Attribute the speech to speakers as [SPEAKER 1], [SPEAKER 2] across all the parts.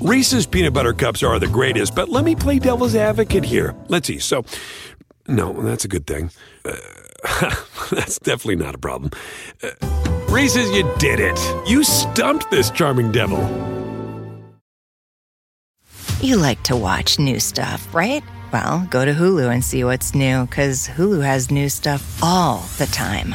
[SPEAKER 1] Reese's peanut butter cups are the greatest, but let me play devil's advocate here. Let's see. So, no, that's a good thing. Uh, that's definitely not a problem. Uh, Reese's, you did it. You stumped this charming devil.
[SPEAKER 2] You like to watch new stuff, right? Well, go to Hulu and see what's new, because Hulu has new stuff all the time.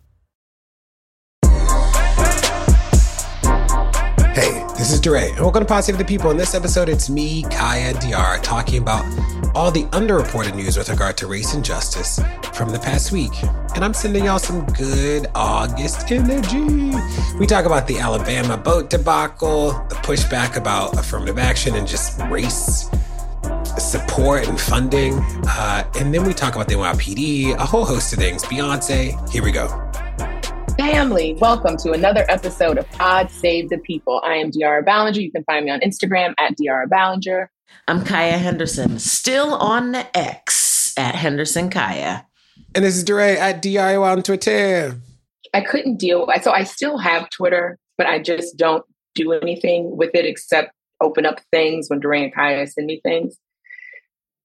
[SPEAKER 3] This is DeRay, and welcome to Pod Save the People. In this episode, it's me, Kaya DR, talking about all the underreported news with regard to race and justice from the past week. And I'm sending y'all some good August energy. We talk about the Alabama boat debacle, the pushback about affirmative action and just race support and funding. Uh, and then we talk about the NYPD, a whole host of things. Beyonce, here we go.
[SPEAKER 4] Family, welcome to another episode of Pod Save the People. I am De'Ara Balenger. You can find me on Instagram at De'Ara Balenger.
[SPEAKER 5] I'm Kaya Henderson, still on the X at Henderson Kaya.
[SPEAKER 3] And this is DeRay at DIY on Twitter.
[SPEAKER 4] I couldn't deal with so I still have Twitter, but I just don't do anything with it except open up things when DeRay and Kaya send me things.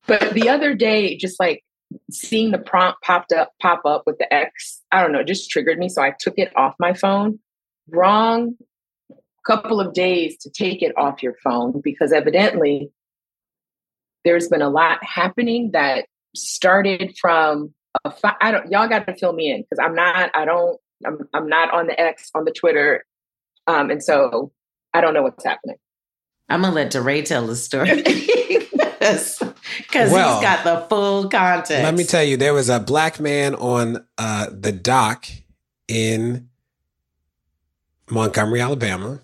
[SPEAKER 4] But the other day, just like seeing the prompt popped up pop up with the X, I don't know, it just triggered me. So I took it off my phone. Wrong couple of days to take it off your phone because evidently there's been a lot happening that started from a fi- I don't y'all got to fill me in because I'm not I don't I'm I'm not on the X on the Twitter um and so I don't know what's happening.
[SPEAKER 5] I'm gonna let DeRay tell the story. Because
[SPEAKER 3] Well,
[SPEAKER 5] he's got the full context.
[SPEAKER 3] Let me tell you, there was a black man on uh, the dock in Montgomery, Alabama.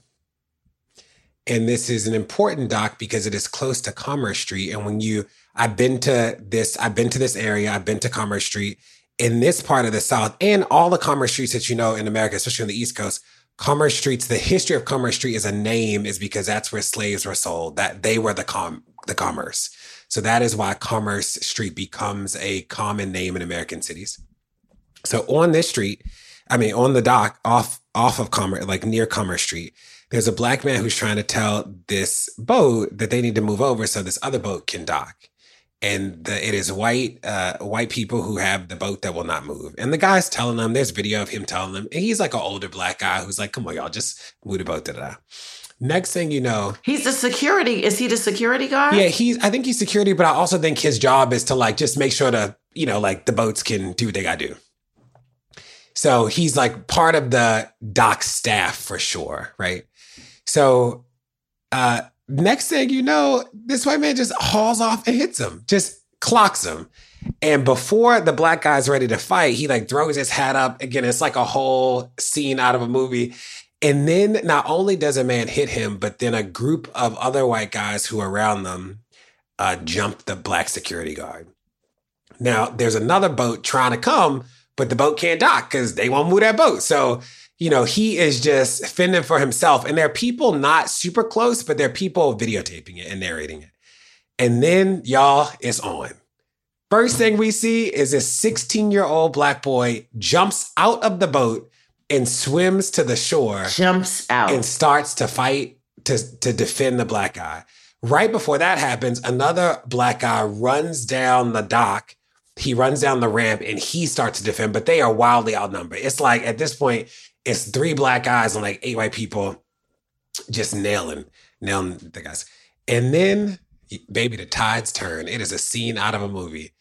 [SPEAKER 3] And this is an important dock because it is close to Commerce Street. And when you, I've been to this, I've been to this area, I've been to Commerce Street. In this part of the South and all the Commerce Streets that you know in America, especially on the East Coast, Commerce Streets, the history of Commerce Street is a name, is because that's where slaves were sold, that they were the com the commerce. So that is why Commerce Street becomes a common name in American cities. So on this street, I mean on the dock off off of Commerce, like near Commerce Street, there's a black man who's trying to tell this boat that they need to move over so this other boat can dock. And the, it is white uh, white people who have the boat that will not move. And the guy's telling them, there's video of him telling them, and he's like an older black guy who's like, come on, y'all, just move the boat, da da. Da." Next thing you know,
[SPEAKER 5] He's the security. Is he the security guard?
[SPEAKER 3] yeah, he's. I think he's security, but I also think his job is to like just make sure to you know like the boats can do what they got to do. So he's like part of the dock staff for sure, right? So uh next thing you know, this white man just hauls off and hits him, just clocks him. And before the black guy's ready to fight, he like throws his hat up. Again, it's like a whole scene out of a movie. And then not only does a man hit him, but then a group of other white guys who are around them uh, jump the black security guard. Now, there's another boat trying to come, but the boat can't dock because they won't move that boat. So, you know, he is just fending for himself. And there are people not super close, but there are people videotaping it and narrating it. And then, y'all, it's on. First thing we see is this 16 year old black boy jumps out of the boat and swims to the shore
[SPEAKER 5] Jumps out.
[SPEAKER 3] and starts to fight to, to defend the black guy. Right before that happens, another black guy runs down the dock. He runs down the ramp and he starts to defend, but they are wildly outnumbered. It's like at this point, it's three black guys and like eight white people just nailing, nailing the guys. And then, baby, the tides turn. It is a scene out of a movie.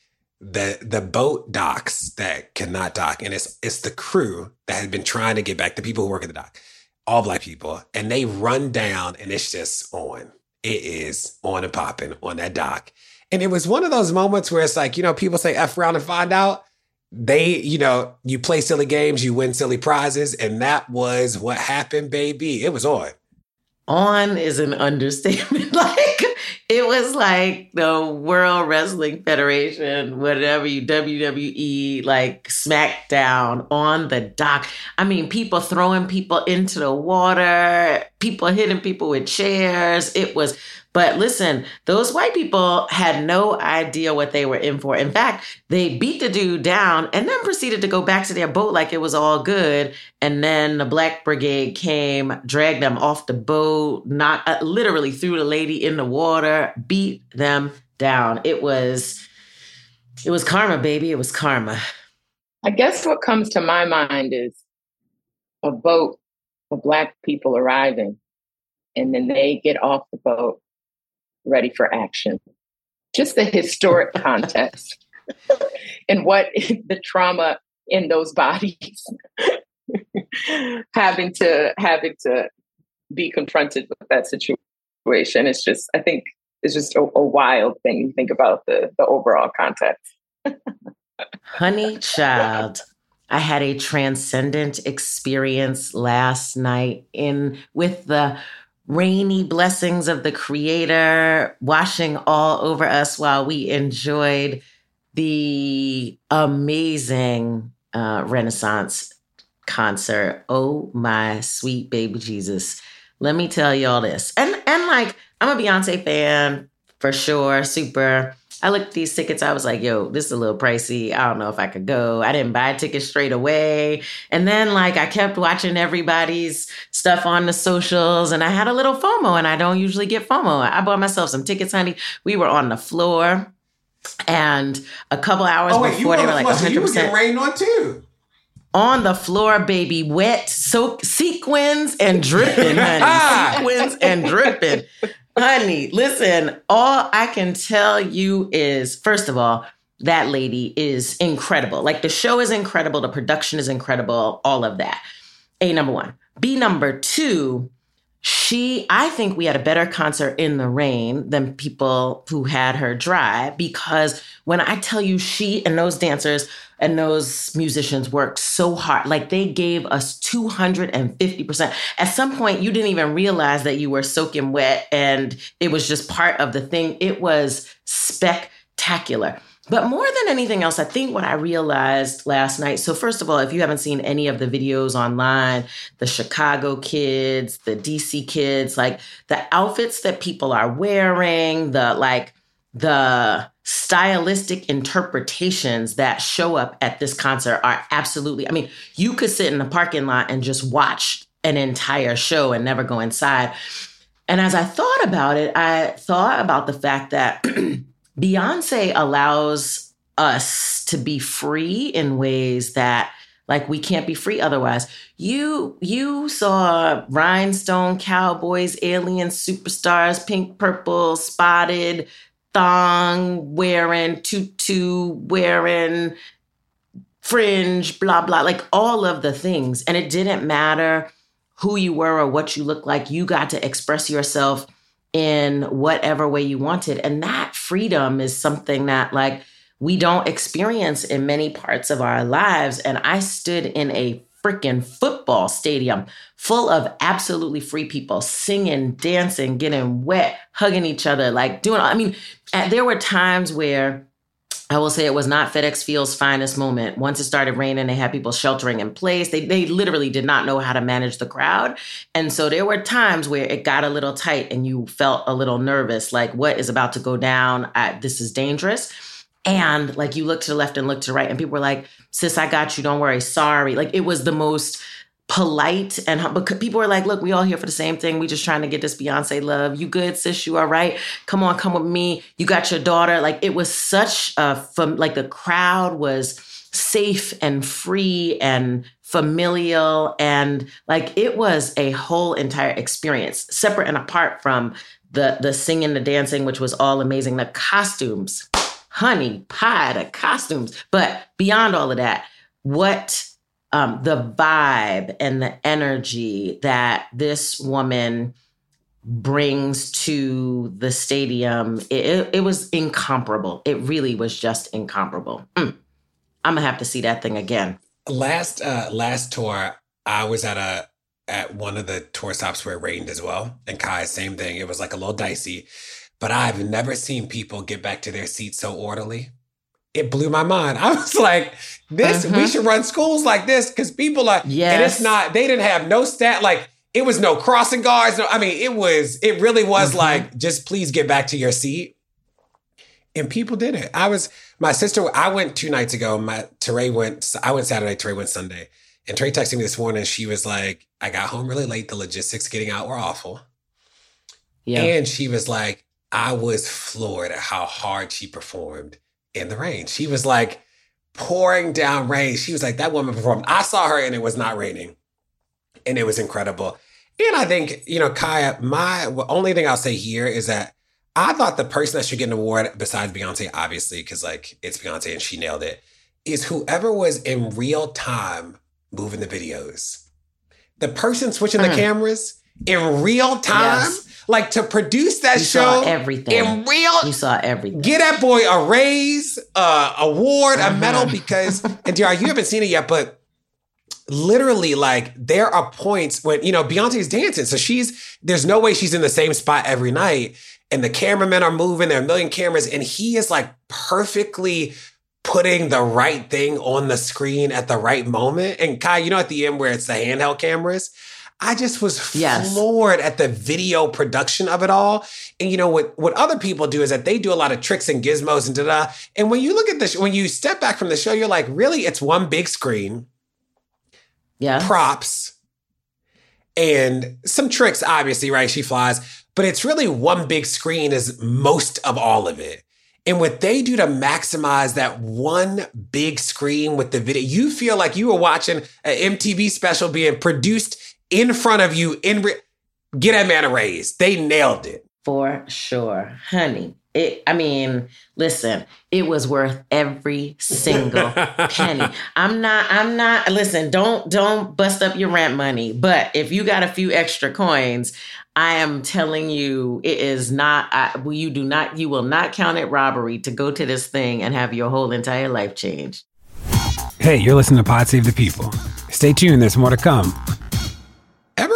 [SPEAKER 3] The the boat docks that cannot dock, and it's it's the crew that has been trying to get back, the people who work at the dock, all black people, and they run down, and it's just on. It is on and popping on that dock. And it was one of those moments where it's like, you know, people say F around and find out. They, you know, you play silly games, you win silly prizes. And that was what happened, baby. It was on.
[SPEAKER 5] on is an understatement. like it was like the World Wrestling Federation, whatever you WWE, like SmackDown on the dock. I mean, people throwing people into the water, people hitting people with chairs. It was but listen, those white people had no idea what they were in for. In fact, they beat the dude down and then proceeded to go back to their boat like it was all good. And then the black brigade came, dragged them off the boat, not uh, literally threw the lady in the water, beat them down. It was it was karma, baby. It was karma.
[SPEAKER 4] I guess what comes to my mind is a boat of black people arriving and then they get off the boat ready for action. Just the historic context and what the trauma in those bodies having to having to be confronted with that situation. It's just I think it's just a, a wild thing you think about the the overall context.
[SPEAKER 5] Honey child. I had a transcendent experience last night in with the rainy blessings of the Creator washing all over us while we enjoyed the amazing uh, Renaissance concert. Oh my sweet baby Jesus. Let me tell y'all this. And and like I'm a Beyonce fan for sure, super. I looked at these tickets. I was like, yo, this is a little pricey. I don't know if I could go. I didn't buy tickets straight away. And then, like, I kept watching everybody's stuff on the socials and I had a little FOMO and I don't usually get FOMO. I bought myself some tickets, honey. We were on the floor and a couple hours oh, wait, before they were like 100%. So you were getting
[SPEAKER 3] rained on too
[SPEAKER 5] on the floor, baby, wet, so sequins and dripping, honey. sequins and dripping. Honey, listen, all I can tell you is first of all, that lady is incredible. Like the show is incredible, the production is incredible, all of that. A number one. B number two, she, I think we had a better concert in the rain than people who had her dry because when I tell you she and those dancers and those musicians worked so hard, like they gave us 250%. At some point, you didn't even realize that you were soaking wet and it was just part of the thing. It was spectacular. But more than anything else, I think what I realized last night. So, first of all, if you haven't seen any of the videos online, the Chicago kids, the DC kids, like the outfits that people are wearing, the like, the stylistic interpretations that show up at this concert are absolutely, I mean, you could sit in the parking lot and just watch an entire show and never go inside. And as I thought about it, I thought about the fact that Beyonce allows us to be free in ways that like we can't be free otherwise. You you saw rhinestone cowboys, alien superstars, pink, purple, spotted, thong wearing, tutu wearing, fringe, blah blah, like all of the things. And it didn't matter who you were or what you looked like. You got to express yourself in whatever way you wanted. And that freedom is something that, like, we don't experience in many parts of our lives. And I stood in a freaking football stadium full of absolutely free people singing, dancing, getting wet, hugging each other, like doing, I mean, there were times where I will say it was not FedEx Field's finest moment. Once it started raining, they had people sheltering in place. They, they literally did not know how to manage the crowd. And so there were times where it got a little tight and you felt a little nervous, like what is about to go down? I, this is dangerous. And like you look to the left and look to the right, and people were like, sis, I got you. Don't worry. Sorry. Like it was the most polite and but people are like, look, we all here for the same thing. We just trying to get this Beyonce love. You good, sis? You all right? Come on, come with me. You got your daughter. Like it was such a from like the crowd was safe and free and familial and like it was a whole entire experience separate and apart from the the singing the dancing which was all amazing the costumes honey pie the costumes but beyond all of that what um, the vibe and the energy that this woman brings to the stadium, it, it, was incomparable. It really was just incomparable. Mm. I'm gonna have to see that thing again.
[SPEAKER 3] Last uh, last tour, I was at a at one of the tour stops where it rained as well, and Kai, same thing. It was like a little dicey, but I've never seen people get back to their seats so orderly. It blew my mind. I was like, this, we should run schools like this because people are, and it's not, they didn't have no stat, like, it was no crossing guards. No, I mean, it was, it really was
[SPEAKER 5] Mhm.
[SPEAKER 3] like, just please get back to your seat. And people did it. I was, my sister, I went two nights ago. My, Teray went, I went Saturday, Teray went Sunday. And Teray texted me this morning. She was like, I got home really late. The logistics getting out were awful.
[SPEAKER 5] Yeah.
[SPEAKER 3] And she was like, I was floored at how hard she performed in the rain. She was like pouring down rain. She was like, that woman performed. I saw her and it was not raining. And it was incredible. And I think, you know, Kaya, my only thing I'll say here is that I thought the person that should get an award, besides Beyonce, obviously, because like it's Beyonce and she nailed it, is whoever was in real time moving the videos. The person switching the
[SPEAKER 5] Mm.
[SPEAKER 3] cameras in real time,
[SPEAKER 5] Yes.
[SPEAKER 3] like to produce that
[SPEAKER 5] you
[SPEAKER 3] show
[SPEAKER 5] saw everything.
[SPEAKER 3] in real
[SPEAKER 5] you saw everything.
[SPEAKER 3] Get that boy a raise, uh, award, a
[SPEAKER 5] Mhm.
[SPEAKER 3] medal because, and DR, you haven't seen it yet, but literally, like, there are points when, you know, Beyonce's dancing. So she's, there's no way she's in the same spot every night. And the cameramen are moving, there are a million cameras, and he is like perfectly putting the right thing on the screen at the right moment. And Kai, you know, at the end where it's the handheld cameras, I just was
[SPEAKER 5] Yes.
[SPEAKER 3] floored at the video production of it all. And you know what? What other people do is that they do a lot of tricks and gizmos and da da. And when you look at this, when you step back from the show, you're like, really? It's one big screen,
[SPEAKER 5] Yeah.
[SPEAKER 3] props, and some tricks. Obviously, right? She flies, but it's really one big screen is most of all of it. And what they do to maximize that one big screen with the video, you feel like you were watching an MTV special being produced in front of you. In re- get that man a raise. They nailed it.
[SPEAKER 5] For sure, honey. It, I mean, listen, it was worth every single penny. I'm not, I'm not, listen, don't, don't bust up your rent money. But if you got a few extra coins, I am telling you, it is not, I, well, you do not, you will not count it robbery to go to this thing and have your whole entire life changed.
[SPEAKER 1] Hey, you're listening to Pod Save the People. Stay tuned, there's more to come.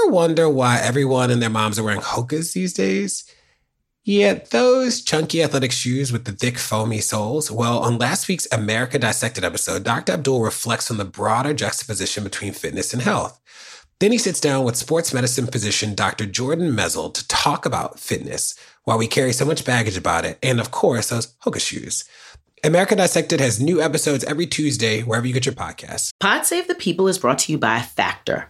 [SPEAKER 3] Wonder why everyone and their moms are wearing Hokas these days? Yeah, those chunky athletic shoes with the thick foamy soles. Well, on last week's America Dissected episode, Dr. Abdul reflects on the broader juxtaposition between fitness and health. Then he sits down with sports medicine physician Dr. Jordan Metzl to talk about fitness, why we carry so much baggage about it, and of course, those Hoka shoes. America Dissected has new episodes every Tuesday, wherever you get your podcasts.
[SPEAKER 5] Pod Save the People is brought to you by Factor.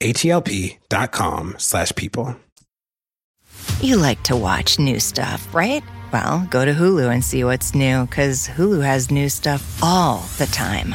[SPEAKER 3] H-E-L-P dot com slash people.
[SPEAKER 2] You like to watch new stuff, right? Well, go to Hulu and see what's new, because Hulu has new stuff all the time.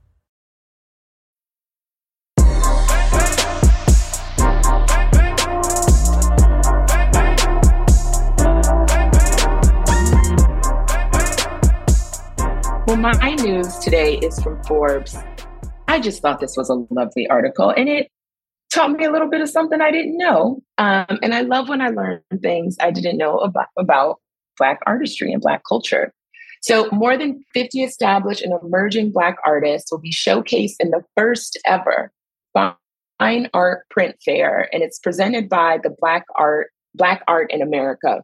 [SPEAKER 4] Well, my news today is from Forbes. I just thought this was a lovely article and it taught me a little bit of something I didn't know. Um, and I love when I learn things I didn't know about, about Black artistry and Black culture. So, more than 50 established and emerging Black artists will be showcased in the first ever Fine Art Print Fair, and it's presented by the Black Art Black Art in America.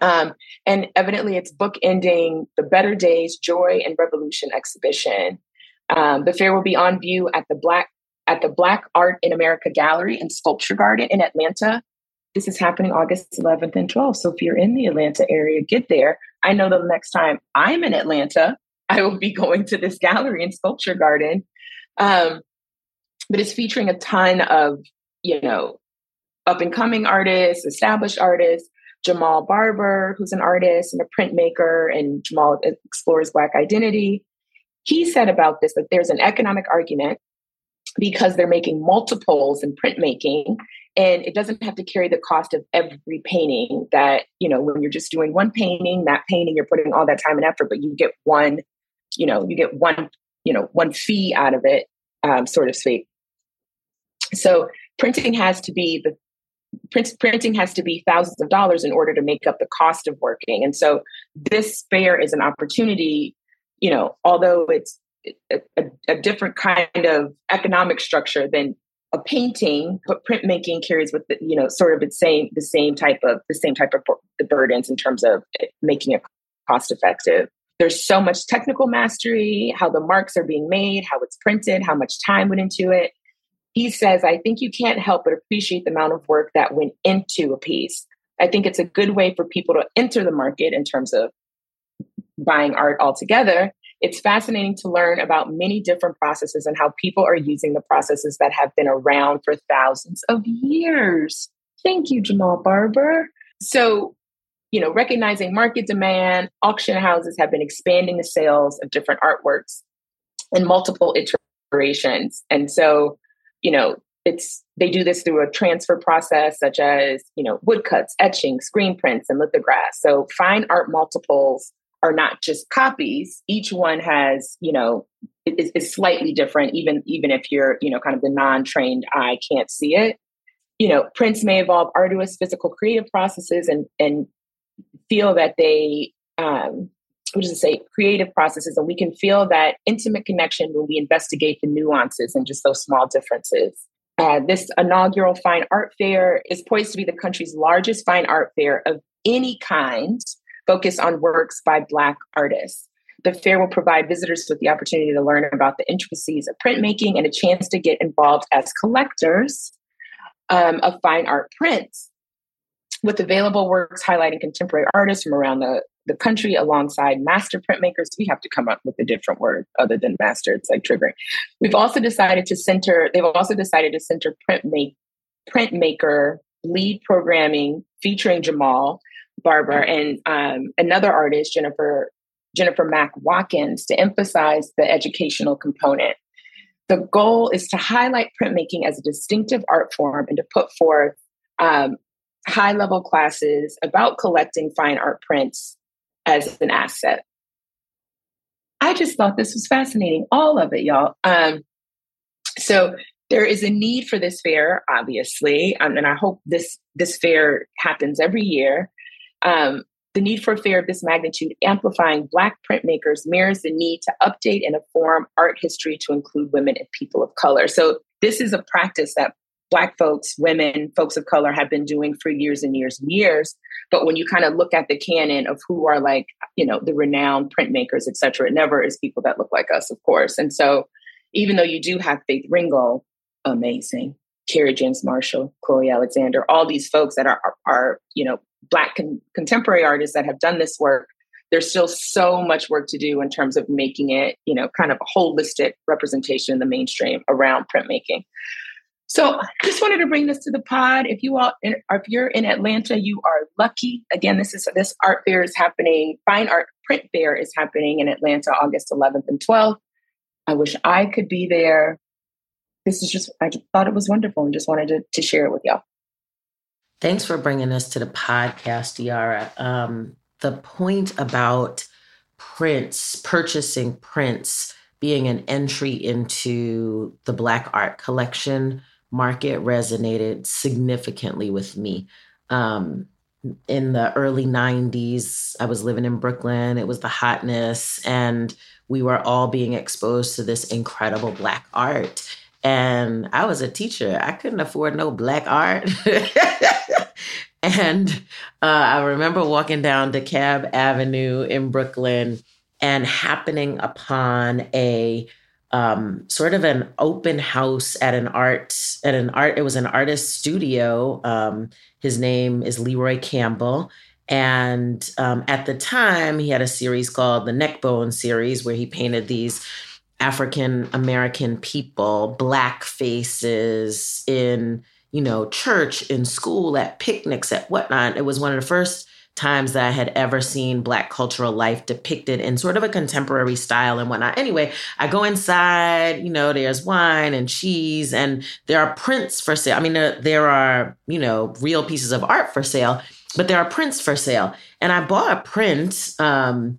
[SPEAKER 4] Um, and evidently, it's bookending the Better Days Joy and Revolution exhibition. Um, the fair will be on view at the Black at the Black Art in America Gallery and Sculpture Garden in Atlanta. This is happening August 11th and 12th. So if you're in the Atlanta area, get there. I know the next time I'm in Atlanta, I will be going to this gallery and Sculpture Garden. Um, but it's featuring a ton of, you know, up and coming artists, established artists, Jamal Barber, who's an artist and a printmaker, and Jamal explores Black identity. He said about this that there's an economic argument because they're making multiples in printmaking and it doesn't have to carry the cost of every painting that you know when you're just doing one painting that painting you're putting all that time and effort but you get one you know you get one you know one fee out of it um, sort of speak so printing has to be the print, printing has to be thousands of dollars in order to make up the cost of working. And so this fair is an opportunity, you know, although it's a, a, a different kind of economic structure than a painting, but printmaking carries with the, you know sort of the same the same type of the same type of the burdens in terms of making it cost effective. There's so much technical mastery, how the marks are being made, how it's printed, how much time went into it he says, I think you can't help but appreciate the amount of work that went into a piece. I think it's a good way for people to enter the market in terms of buying art altogether. It's fascinating to learn about many different processes and how people are using the processes that have been around for thousands of years. Thank you, Jamal Barber. So, you know, recognizing market demand, auction houses have been expanding the sales of different artworks in multiple iterations. And so you know, it's they do this through a transfer process such as, you know, woodcuts, etching, screen prints, and lithographs. So fine art multiples are not just copies. Each one has, you know, is, is slightly different, even even if you're, you know, kind of the non-trained eye can't see it. You know, prints may involve arduous physical creative processes and and feel that they um, what does it say, creative processes, and we can feel that intimate connection when we investigate the nuances and just those small differences. Uh, this inaugural fine art fair is poised to be the country's largest fine art fair of any kind, focused on works by Black artists. The fair will provide visitors with the opportunity to learn about the intricacies of printmaking and a chance to get involved as collectors um, of fine art prints. With available works highlighting contemporary artists from around the the country alongside master printmakers. We have to come up with a different word other than master. It's like triggering. We've also decided to center, they've also decided to center print make, printmaker lead programming featuring Jamal Barber and um, another artist, Jennifer Jennifer Mack Watkins, to emphasize the educational component. the goal is to highlight printmaking as a distinctive art form and to put forth um, high level classes about collecting fine art prints as an asset. I just thought this was fascinating, all of it, y'all. Um, so there is a need for this fair, obviously, um, and I hope this this fair happens every year. Um, the need for a fair of this magnitude, amplifying Black printmakers, mirrors the need to update and inform art history to include women and people of color. So this is a practice that Black folks, women, folks of color have been doing for years and years and years. But when you kind of look at the canon of who are like, you know, the renowned printmakers, et cetera, it never is people that look like us, of course. And so even though you do have Faith Ringgold, amazing, Kerry James Marshall, Chloe Alexander, all these folks that are, are, are you know, Black con- contemporary artists that have done this work, there's still so much work to do in terms of making it, you know, kind of a holistic representation in the mainstream around printmaking. So I just wanted to bring this to the pod. If you all, if you're in Atlanta, you are lucky. Again, this is this art fair is happening. Fine art print fair is happening in Atlanta, August 11th and 12th. I wish I could be there. This is just, I just thought it was wonderful and just wanted to, to share it with y'all.
[SPEAKER 5] Thanks for bringing us to the podcast, Yara. Um, the point about prints, purchasing prints, being an entry into the Black art collection market resonated significantly with me. Um, in the early 90s, I was living in Brooklyn. It was the hotness, and we were all being exposed to this incredible Black art. And I was a teacher. I couldn't afford no Black art. and uh, I remember walking down DeKalb Avenue in Brooklyn and happening upon a um, sort of an open house at an art at an art. It was an artist studio. Um, his name is Leroy Campbell, and um, at the time he had a series called the Neckbone series, where he painted these African American people, black faces in you know church, in school, at picnics, at whatnot. It was one of the first times that I had ever seen Black cultural life depicted in sort of a contemporary style and whatnot. Anyway, I go inside, you know, there's wine and cheese, and there are prints for sale. I mean, there, there are, you know, real pieces of art for sale, but there are prints for sale. And I bought a print. Um,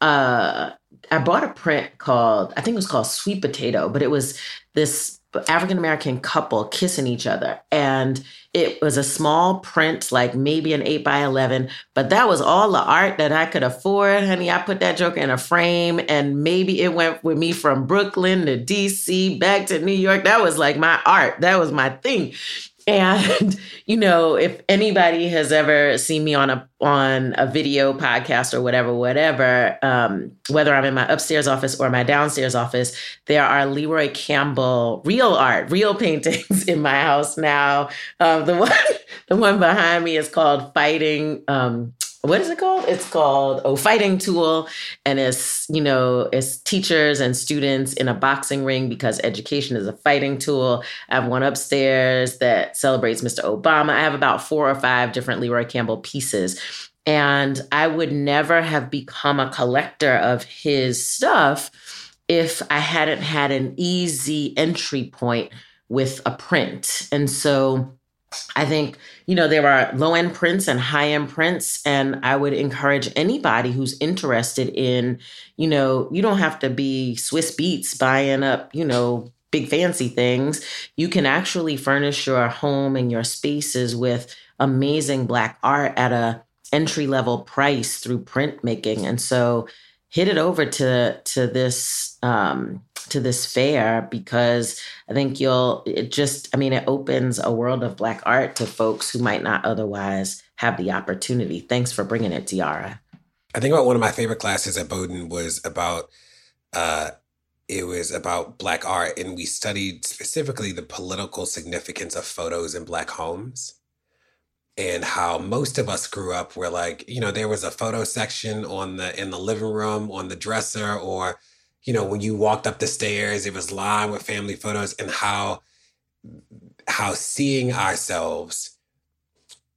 [SPEAKER 5] uh, I bought a print called, I think it was called Sweet Potato, but it was this African American couple kissing each other. And it was a small print, like maybe an 8 by 11, but that was all the art that I could afford. Honey, I put that joke in a frame and maybe it went with me from Brooklyn to DC back to New York. That was like my art. That was my thing. And you know, if anybody has ever seen me on a on a video podcast or whatever, whatever, um, whether I'm in my upstairs office or my downstairs office, there are Leroy Campbell real art, real paintings in my house now. Um, the one the one behind me is called Fighting um, what is it called? It's called Oh Fighting Tool. And it's, you know, it's teachers and students in a boxing ring because education is a fighting tool. I have one upstairs that celebrates Mr. Obama. I have about four or five different Leroy Campbell pieces. And I would never have become a collector of his stuff if I hadn't had an easy entry point with a print. And so I think, you know, there are low end prints and high end prints. And I would encourage anybody who's interested in, you know, you don't have to be Swizz Beatz buying up, you know, big fancy things. You can actually furnish your home and your spaces with amazing black art at a entry level price through printmaking. And so hit it over to to this um to this fair because I think you'll, it just, I mean, it opens a world of Black art to folks who might not otherwise have the opportunity. Thanks for bringing it, Tiara.
[SPEAKER 3] I think about one of my favorite classes at Bowdoin was about, uh, it was about Black art, and we studied specifically the political significance of photos in Black homes and how most of us grew up where like you know there was a photo section on the in the living room on the dresser or you know, when you walked up the stairs, it was lined with family photos and how how seeing ourselves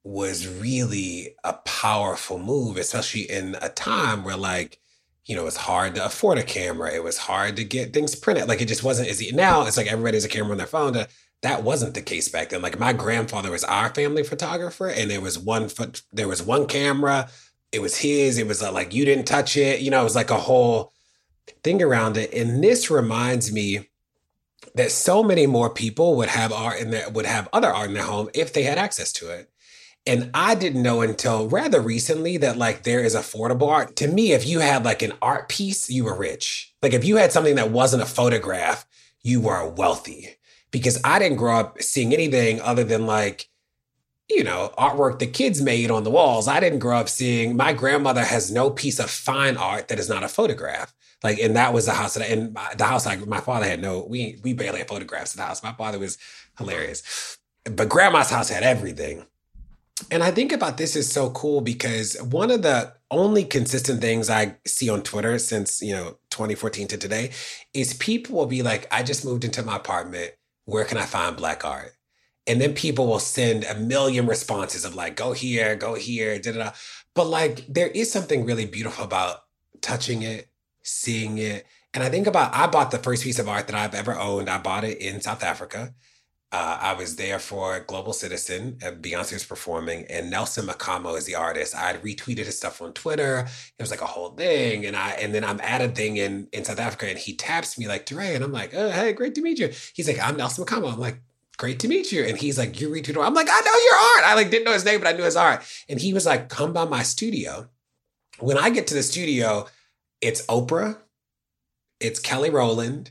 [SPEAKER 3] was really a powerful move, especially in a time where like, you know, it was hard to afford a camera. It was hard to get things printed. Like it just wasn't easy. Now it's like everybody has a camera on their phone. That wasn't the case back then. Like my grandfather was our family photographer, and there was one foot, there was one camera. It was his. It was uh, like you didn't touch it. You know, it was like a whole thing around it. And this reminds me that so many more people would have art in their would have other art in their home if they had access to it. And I didn't know until rather recently that like there is affordable art. To me, if you had like an art piece, you were rich. Like if you had something that wasn't a photograph, you were wealthy. Because I didn't grow up seeing anything other than like, you know, artwork the kids made on the walls. I didn't grow up seeing my grandmother has no piece of fine art that is not a photograph. Like, and that was the house that, and the house like my father had no, we we barely had photographs in the house. My father was hilarious, but grandma's house had everything. And I think about this is so cool because one of the only consistent things I see on Twitter since, you know, 2014 to today is people will be like, I just moved into my apartment. Where can I find black art? And then people will send a million responses of like, go here, go here, da da da. But like, there is something really beautiful about touching it, seeing it. And I think about, I bought the first piece of art that I've ever owned. I bought it in South Africa. Uh, I was there for Global Citizen. and Beyonce was performing, and Nelson Makamo is the artist. I retweeted his stuff on Twitter. It was like a whole thing, and I and then I'm at a thing in in South Africa, and he taps me like DeRay, and I'm like, oh, hey, great to meet you. He's like, I'm Nelson Makamo. I'm like, great to meet you. And he's like, you retweeted. I'm like, I know your art. I like didn't know his name, but I knew his art. And he was like, come by my studio. When I get to the studio, it's Oprah, it's Kelly Rowland,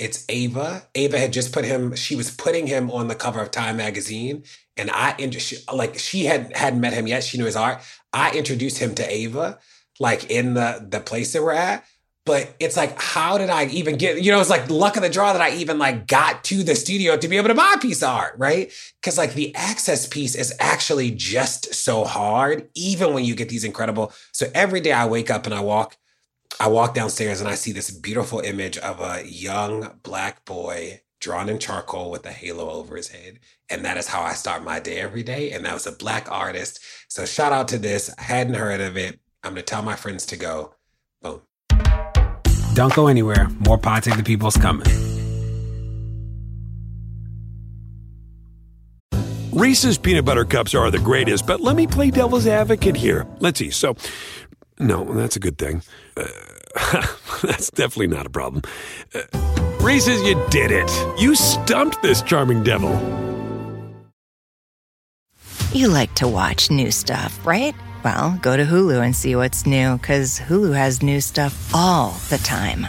[SPEAKER 3] it's Ava. Ava had just put him, she was putting him on the cover of Time magazine. And I, like, she had, hadn't met him yet. She knew his art. I introduced him to Ava, like in the, the place that we're at. But it's like, how did I even get, you know, it's like luck of the draw that I even like got to the studio to be able to buy a piece of art, right? Cause like the access piece is actually just so hard, even when you get these incredible. So every day I wake up and I walk I walk downstairs and I see this beautiful image of a young black boy drawn in charcoal with a halo over his head. And that is how I start my day every day. And that was a black artist. So shout out to this. I hadn't heard of it. I'm going to tell my friends to go. Boom. Don't go anywhere. More Pod Save the People's coming.
[SPEAKER 1] Reese's peanut butter cups are the greatest, but let me play devil's advocate here. Let's see. So, no, that's a good thing. Uh, that's definitely not a problem. Uh, Reese's, you did it. You stumped this charming devil.
[SPEAKER 2] You like to watch new stuff, right? Well, go to Hulu and see what's new, because Hulu has new stuff all the time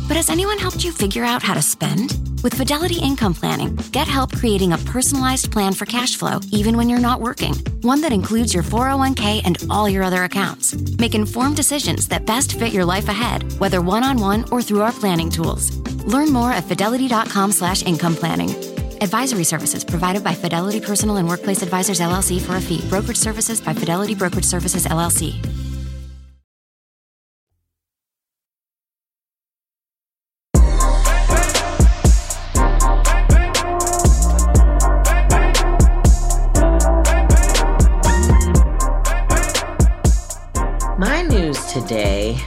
[SPEAKER 6] But has anyone helped you figure out how to spend? With Fidelity Income Planning, get help creating a personalized plan for cash flow, even when you're not working. One that includes your 401k and all your other accounts. Make informed decisions that best fit your life ahead, whether one-on-one or through our planning tools. Learn more at fidelity.com slash income planning. Advisory services provided by Fidelity Personal and Workplace Advisors LLC for a fee. Brokerage services by Fidelity Brokerage Services LLC.
[SPEAKER 5] Today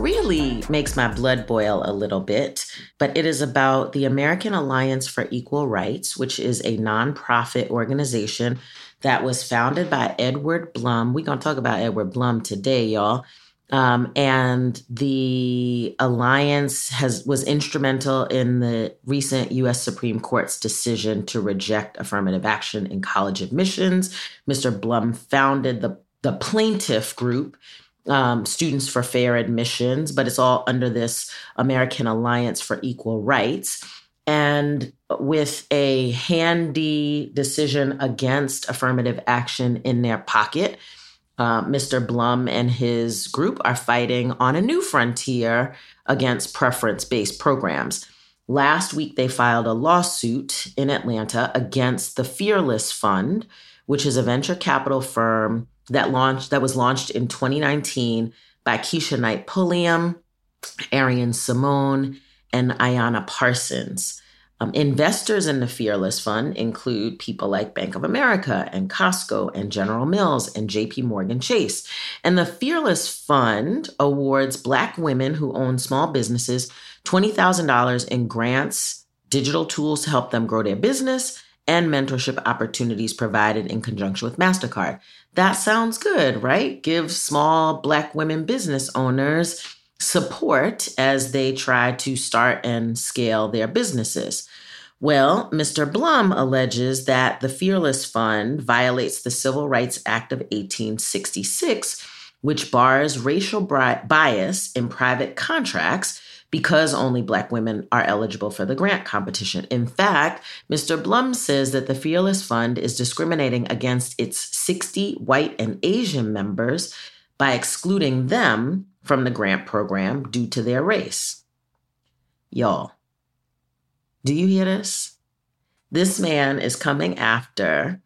[SPEAKER 5] really makes my blood boil a little bit, but it is about the American Alliance for Equal Rights, which is a nonprofit organization that was founded by Edward Blum. We're going to talk about Edward Blum today, y'all. Um, and the alliance has was instrumental in the recent U.S. Supreme Court's decision to reject affirmative action in college admissions. Mr. Blum founded the the plaintiff group um, Students for Fair Admissions, but it's all under this American Alliance for Equal Rights. And with a handy decision against affirmative action in their pocket, uh, Mr. Blum and his group are fighting on a new frontier against preference based programs. Last week, they filed a lawsuit in Atlanta against the Fearless Fund, which is a venture capital firm that launched that was launched in 2019 by Keshia Knight Pulliam, Arian Simone, and Ayanna Parsons. Um, investors in the Fearless Fund include people like Bank of America and Costco and General Mills and JP Morgan Chase. And the Fearless Fund awards Black women who own small businesses $20,000 in grants, digital tools to help them grow their business, and mentorship opportunities provided in conjunction with MasterCard. That sounds good, right? Give small Black women business owners support as they try to start and scale their businesses. Well, Mr. Blum alleges that the Fearless Fund violates the Civil Rights Act of 1866, which bars racial bias in private contracts because only Black women are eligible for the grant competition. In fact, Mr. Blum says that the Fearless Fund is discriminating against its 60 white and Asian members by excluding them from the grant program due to their race. Y'all, do you hear this? This man is coming after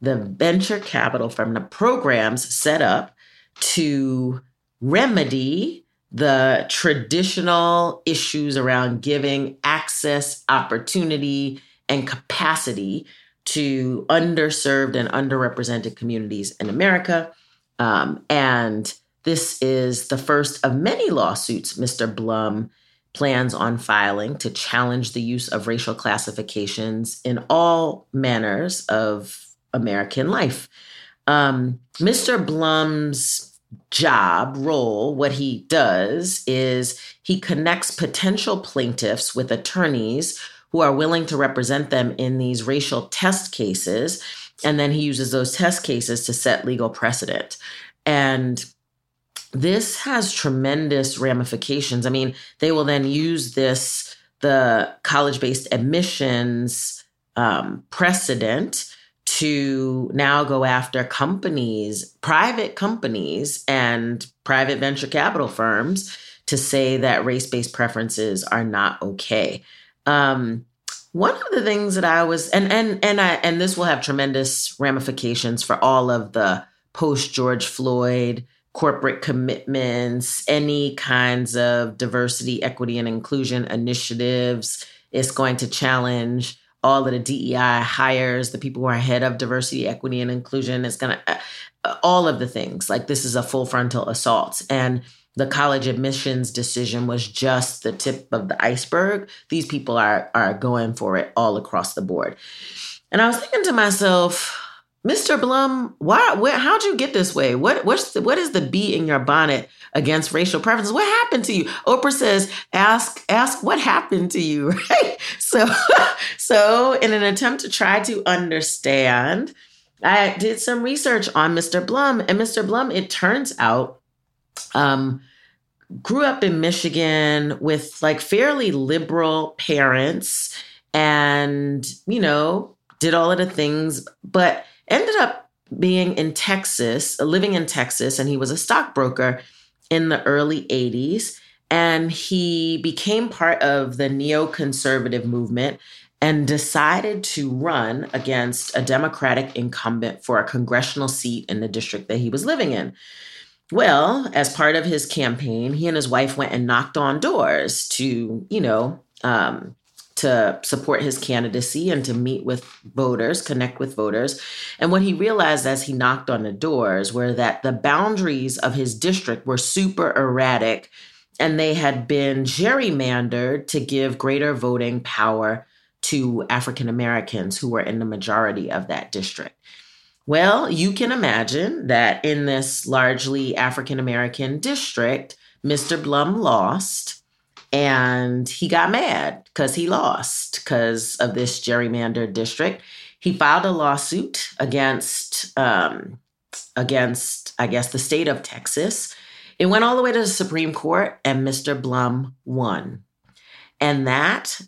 [SPEAKER 5] the venture capital from the programs set up to remedy the traditional issues around giving access, opportunity, and capacity to underserved and underrepresented communities in America. Um, and this is the first of many lawsuits Mr. Blum plans on filing to challenge the use of racial classifications in all manners of American life. Um, Mr. Blum's job, role, what he does is he connects potential plaintiffs with attorneys who are willing to represent them in these racial test cases. And then he uses those test cases to set legal precedent. And this has tremendous ramifications. I mean, they will then use this, the college based admissions um, precedent to now go after companies, private companies, and private venture capital firms to say that race based preferences are not okay. Um, one of the things that I was, and and and I, and this will have tremendous ramifications for all of the post George Floyd corporate commitments, any kinds of diversity, equity, and inclusion initiatives. It's going to challenge all of the DEI hires, the people who are head of diversity, equity, and inclusion. It's going to, uh, all of the things. Like this is a full frontal assault. And the college admissions decision was just the tip of the iceberg. These people are, are going for it all across the board. And I was thinking to myself, Mr. Blum, why? Where, how'd you get this way? What? What's the, what is the bee in your bonnet against racial preferences? What happened to you? Oprah says, "Ask, ask what happened to you." Right. So, so in an attempt to try to understand, I did some research on Mr. Blum, and Mr. Blum, it turns out, um, grew up in Michigan with like fairly liberal parents, and you know, did all of the things, but ended up being in Texas, living in Texas, and he was a stockbroker in the early 80s. And he became part of the neoconservative movement and decided to run against a Democratic incumbent for a congressional seat in the district that he was living in. Well, as part of his campaign, he and his wife went and knocked on doors to, you know, um, to support his candidacy and to meet with voters, connect with voters. And what he realized as he knocked on the doors were that the boundaries of his district were super erratic and they had been gerrymandered to give greater voting power to African Americans who were in the majority of that district. Well, you can imagine that in this largely African American district, Mr. Blum lost and he got mad because he lost because of this gerrymandered district. He filed a lawsuit against um, against I guess the state of Texas. It went all the way to the Supreme Court, and Mr. Blum won. And that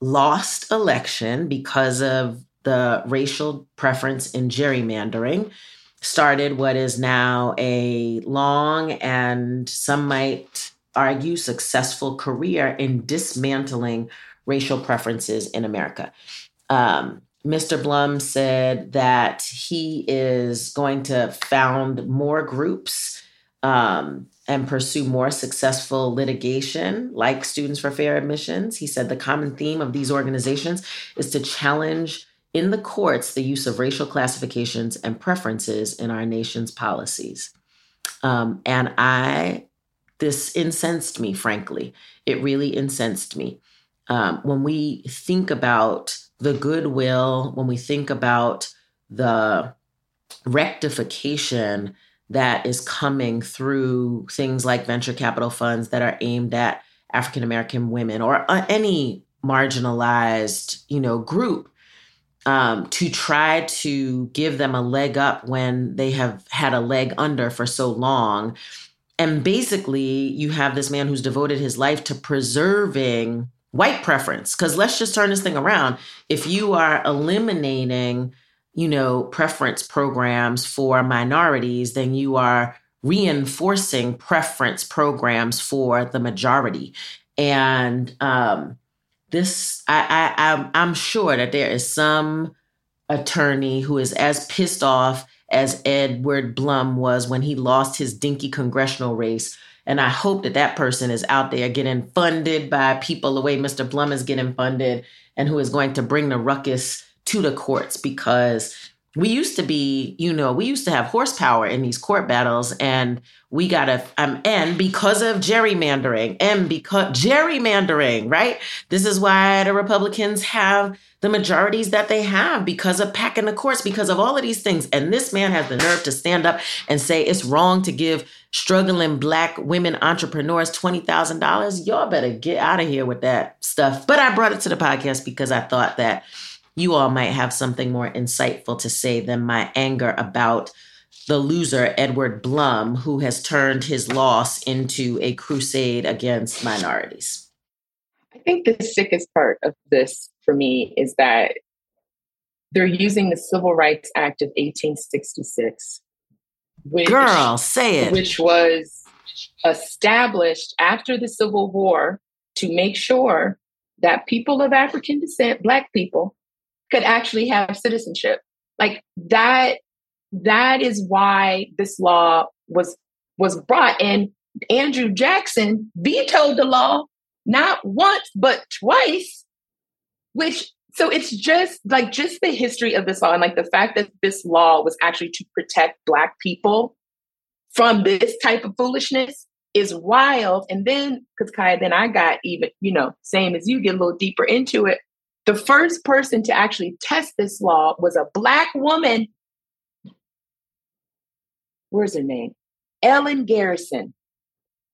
[SPEAKER 5] lost election because of the racial preference in gerrymandering started what is now a long and some might argue successful career in dismantling racial preferences in America. Um, Mr. Blum said that he is going to found more groups um, and pursue more successful litigation like Students for Fair Admissions. He said the common theme of these organizations is to challenge in the courts the use of racial classifications and preferences in our nation's policies. Um, and I, this incensed me, frankly. It really incensed me. Um, when we think about the goodwill, when we think about the rectification that is coming through things like venture capital funds that are aimed at African American women or uh, any marginalized, you know, group um, to try to give them a leg up when they have had a leg under for so long. And basically, you have this man who's devoted his life to preserving white preference. Because let's just turn this thing around. If you are eliminating, you know, preference programs for minorities, then you are reinforcing preference programs for the majority. And um, this, I, I, I'm, I'm sure that there is some attorney who is as pissed off as Edward Blum was when he lost his dinky congressional race and I hope that that person is out there getting funded by people the way Mr. Blum is getting funded and who is going to bring the ruckus to the courts because we used to be, you know, we used to have horsepower in these court battles and we got to, um, and because of gerrymandering and because gerrymandering, right? This is why the Republicans have the majorities that they have because of packing the courts, because of all of these things. And this man has the nerve to stand up and say it's wrong to give struggling black women entrepreneurs $20,000. Y'all better get out of here with that stuff. But I brought it to the podcast because I thought that you all might have something more insightful to say than my anger about the loser, Edward Blum, who has turned his loss into a crusade against minorities.
[SPEAKER 4] I think the sickest part of this for me is that they're using the Civil Rights Act of 1866.
[SPEAKER 5] Which, Girl, say it.
[SPEAKER 4] Which was established after the Civil War to make sure that people of African descent, Black people, could actually have citizenship. Like that, that is why this law was was brought. And Andrew Jackson vetoed the law not once but twice, which so it's just like just the history of this law and like the fact that this law was actually to protect black people from this type of foolishness is wild. And then, because Kaya, then I got even, you know, same as you, get a little deeper into it. The first person to actually test this law was a black woman. Where's her name? Ellen Garrison,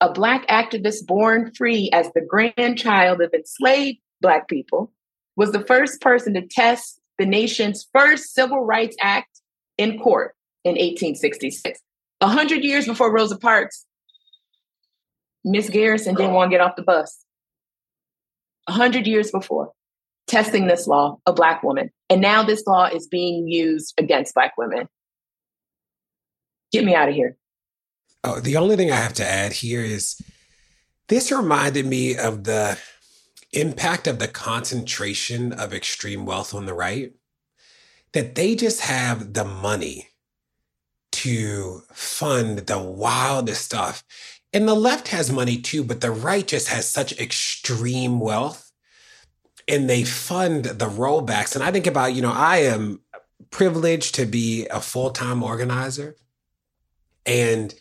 [SPEAKER 4] a black activist born free as the grandchild of enslaved black people was the first person to test the nation's first Civil Rights Act in court in 1866. A hundred years before Rosa Parks, Miss Garrison didn't want to get off the bus. A hundred years before, testing this law, a black woman. And now this law is being used against black women. Get me out of here.
[SPEAKER 3] Oh, the only thing I have to add here is this reminded me of the impact of the concentration of extreme wealth on the right, that they just have the money to fund the wildest stuff. And the left has money too, but the right just has such extreme wealth and they fund the rollbacks. And I think about, you know, I am privileged to be a full time organizer. And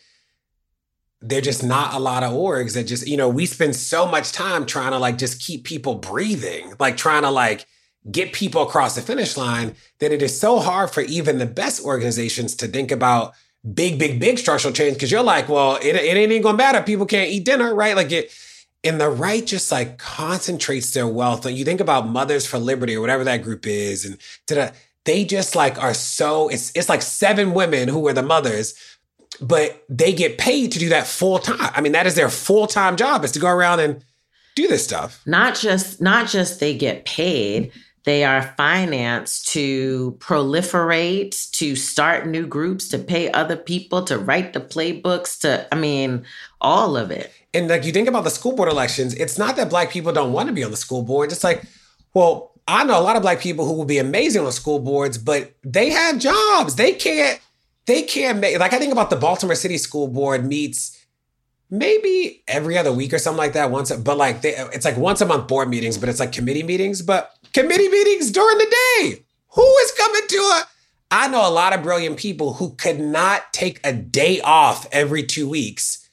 [SPEAKER 3] they're just not a lot of orgs that just, you know, we spend so much time trying to like just keep people breathing, like trying to like get people across the finish line that it is so hard for even the best organizations to think about big, big, big structural change. Cause you're like, well, it, it ain't even gonna matter. People can't eat dinner, right? Like it, and the right just like concentrates their wealth. Like you think about Mothers for Liberty or whatever that group is, and they just like are so it's it's like seven women who are the mothers but they get paid to do that full time. I mean, that is their full time job is to go around and do this stuff.
[SPEAKER 5] Not just not just they get paid. They are financed to proliferate, to start new groups, to pay other people, to write the playbooks, to, I mean, all of it.
[SPEAKER 3] And like you think about the school board elections, it's not that black people don't want to be on the school board. It's like, well, I know a lot of black people who will be amazing on school boards, but they have jobs. They can't, they can't make, like I think about the Baltimore City School Board meets maybe every other week or something like that once but like they, it's like once a month board meetings but it's like committee meetings but committee meetings during the day. Who is coming to a i know a lot of brilliant people who could not take a day off every two weeks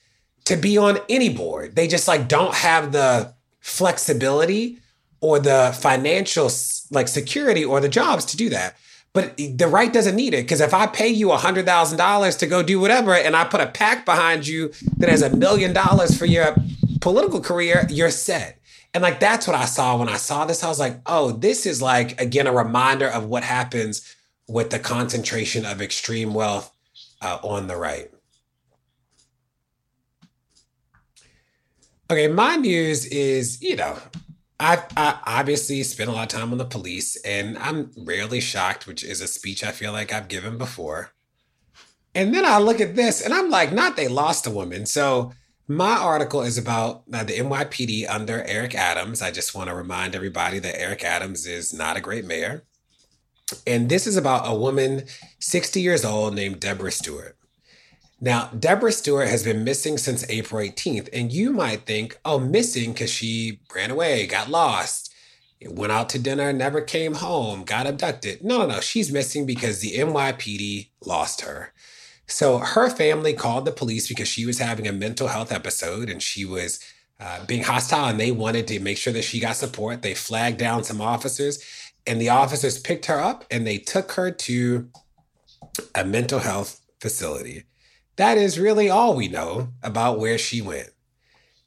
[SPEAKER 3] to be on any board. They just like don't have the flexibility or the financial like security or the jobs to do that but the right doesn't need it because if I pay you $100,000 to go do whatever and I put a PAC behind you that has a million dollars for your political career, you're set. And like that's what I saw when I saw this. I was like, oh, this is like, again, a reminder of what happens with the concentration of extreme wealth uh, on the right. Okay, my news is, you know, I, I obviously spent a lot of time on the police, and I'm rarely shocked, which is a speech I feel like I've given before. And then I look at this, and I'm like, not they lost a woman. So my article is about uh, the NYPD under Eric Adams. I just want to remind everybody that Eric Adams is not a great mayor. And this is about a woman, 60 years old, named Deborah Stewart. Now, Deborah Stewart has been missing since April 18th, and you might think, oh, missing because she ran away, got lost, went out to dinner, never came home, got abducted. No, no, no. She's missing because the NYPD lost her. So her family called the police because she was having a mental health episode and she was uh, being hostile, and they wanted to make sure that she got support. They flagged down some officers, and the officers picked her up and they took her to a mental health facility. That is really all we know about where she went.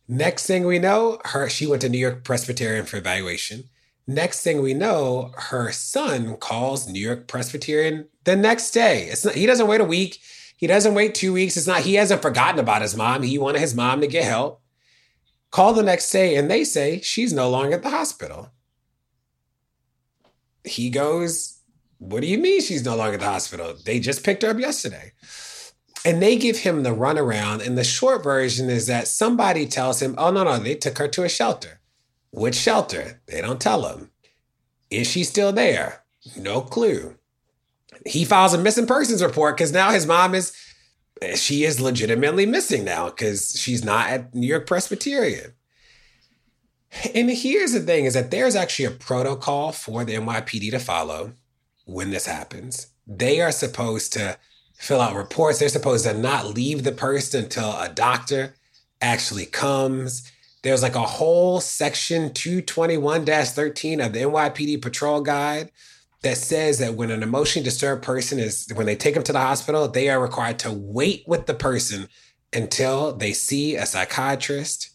[SPEAKER 3] Next thing we know, her she went to New York Presbyterian for evaluation. Next thing we know, her son calls New York Presbyterian the next day. It's not, he doesn't wait a week. He doesn't wait two weeks. It's not he hasn't forgotten about his mom. He wanted his mom to get help. Call the next day and they say she's no longer at the hospital. He goes, What do you mean she's no longer at the hospital? They just picked her up yesterday. And they give him the runaround. And the short version is that somebody tells him, oh, no, no, they took her to a shelter. Which shelter? They don't tell him. Is she still there? No clue. He files a missing persons report because now his mom is, she is legitimately missing now because she's not at New York Presbyterian. And here's the thing is that there's actually a protocol for the NYPD to follow when this happens. They are supposed to fill out reports. They're supposed to not leave the person until a doctor actually comes. There's like a whole section 221 13 of the NYPD patrol guide that says that when an emotionally disturbed person is, when they take them to the hospital, they are required to wait with the person until they see a psychiatrist.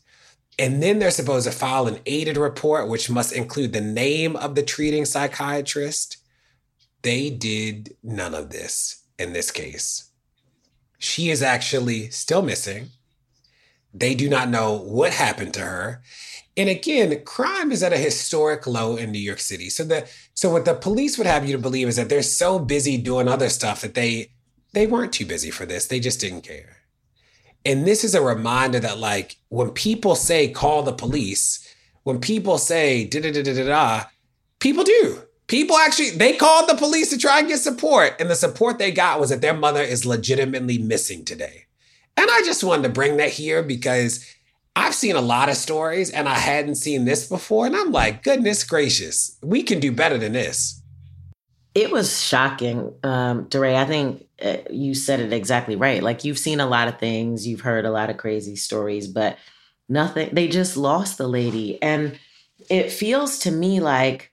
[SPEAKER 3] And then they're supposed to file an aided report, which must include the name of the treating psychiatrist. They did none of this in this case. She is actually still missing. They do not know what happened to her. And again, crime is at a historic low in New York City. So the so what the police would have you to believe is that they're so busy doing other stuff that they they weren't too busy for this. They just didn't care. And this is a reminder that like when people say call the police, when people say da da da da da, people do. People actually they called the police to try and get support, and the support they got was that their mother is legitimately missing today. And I just wanted to bring that here because I've seen a lot of stories and I hadn't seen this before, and I'm like, goodness gracious, we can do better than this.
[SPEAKER 5] It was shocking, um, DeRay. I think uh, you said it exactly right. Like you've seen a lot of things, you've heard a lot of crazy stories, but nothing. They just lost the lady, and it feels to me like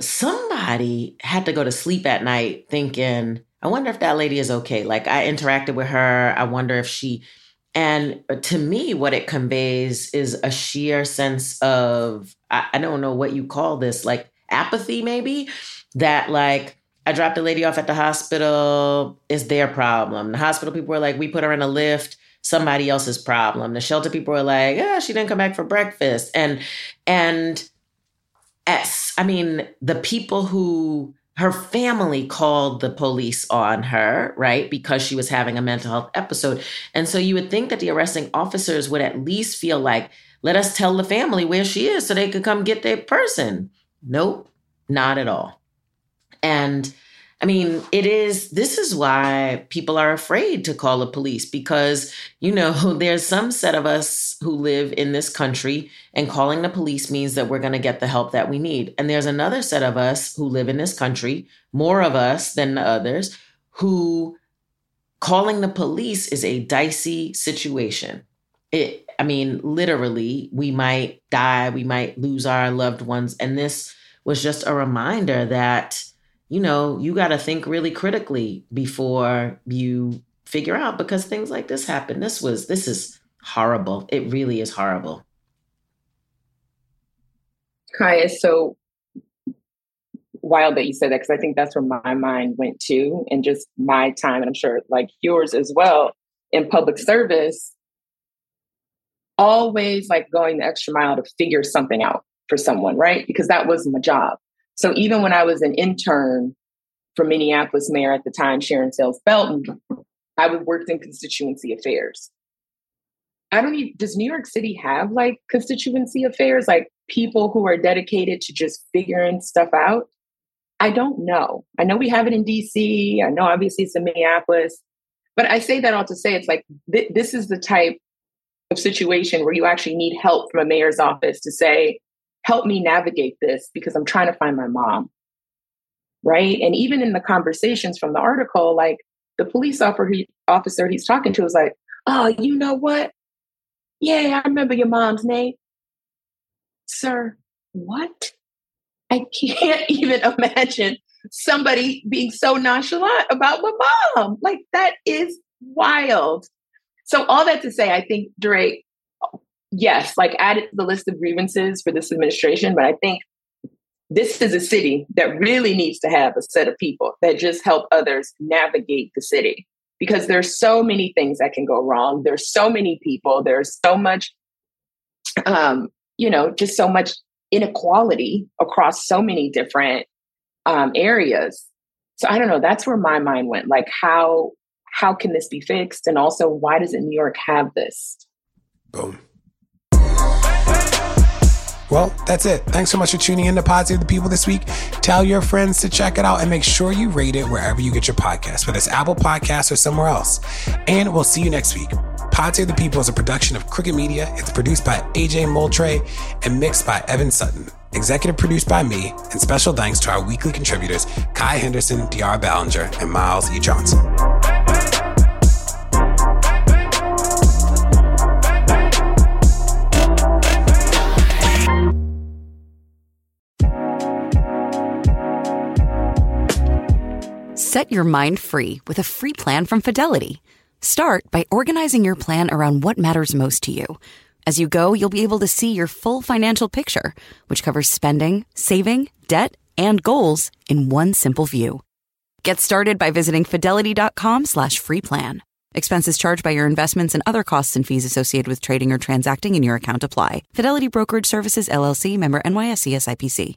[SPEAKER 5] somebody had to go to sleep at night thinking, I wonder if that lady is okay. Like I interacted with her. I wonder if she, and to me, what it conveys is a sheer sense of, I, I don't know what you call this, like apathy, maybe, that like, I dropped the lady off at the hospital. It's their problem. The hospital people were like, we put her in a lift. Somebody else's problem. The shelter people were like, yeah, she didn't come back for breakfast. And, and, as I mean, the people who her family called the police on her, right? Because she was having a mental health episode. And so you would think that the arresting officers would at least feel like, let us tell the family where she is so they could come get their person. Nope, not at all. And I mean, it is, this is why people are afraid to call the police because, you know, there's some set of us who live in this country and calling the police means that we're going to get the help that we need. And there's another set of us who live in this country, more of us than the others, who calling the police is a dicey situation. It, I mean, literally, we might die, we might lose our loved ones. And this was just a reminder that you know, you got to think really critically before you figure out because things like this happen. This was, this is horrible. It really is horrible.
[SPEAKER 4] Kaya, so wild that you said that because I think that's where my mind went to, and just my time, and I'm sure like yours as well in public service. Always like going the extra mile to figure something out for someone, right? Because that was my job. So even when I was an intern for Minneapolis mayor at the time, Sharon Sayles Belton, I would work in constituency affairs. I don't even, does New York City have like constituency affairs, like people who are dedicated to just figuring stuff out? I don't know. I know we have it in DC. I know obviously it's in Minneapolis. But I say that all to say it's like th- this is the type of situation where you actually need help from a mayor's office to say, help me navigate this because I'm trying to find my mom. Right. And even in the conversations from the article, like the police officer he's talking to is like, oh, you know what? Yeah, I remember your mom's name. Sir, what? I can't even imagine somebody being so nonchalant about my mom. Like, that is wild. So, all that to say, I think DeRay yes, like add to the list of grievances for this administration. But I think this is a city that really needs to have a set of people that just help others navigate the city because there's so many things that can go wrong. There's so many people. There's so much, um, you know, just so much inequality across so many different um, areas. So I don't know. That's where my mind went. Like how how can this be fixed, and also why doesn't New York have this?
[SPEAKER 3] Boom. Well, that's it. Thanks so much for tuning in to Pod Save the People this week. Tell your friends to check it out and make sure you rate it wherever you get your podcast, whether it's Apple Podcasts or somewhere else. And we'll see you next week. Pod Save the People is a production of Crooked Media. It's produced by AJ Moultrie and mixed by Evan Sutton. Executive produced by me, and special thanks to our weekly contributors, Kaya Henderson, De'Ara Balenger, and Myles E. Johnson.
[SPEAKER 7] Set your mind free with a free plan from Fidelity. Start by organizing your plan around what matters most to you. As you go, you'll be able to see your full financial picture, which covers spending, saving, debt, and goals in one simple view. Get started by visiting fidelity.com slash free plan. Expenses charged by your investments and other costs and fees associated with trading or transacting in your account apply. Fidelity Brokerage Services, LLC, member NYSE SIPC.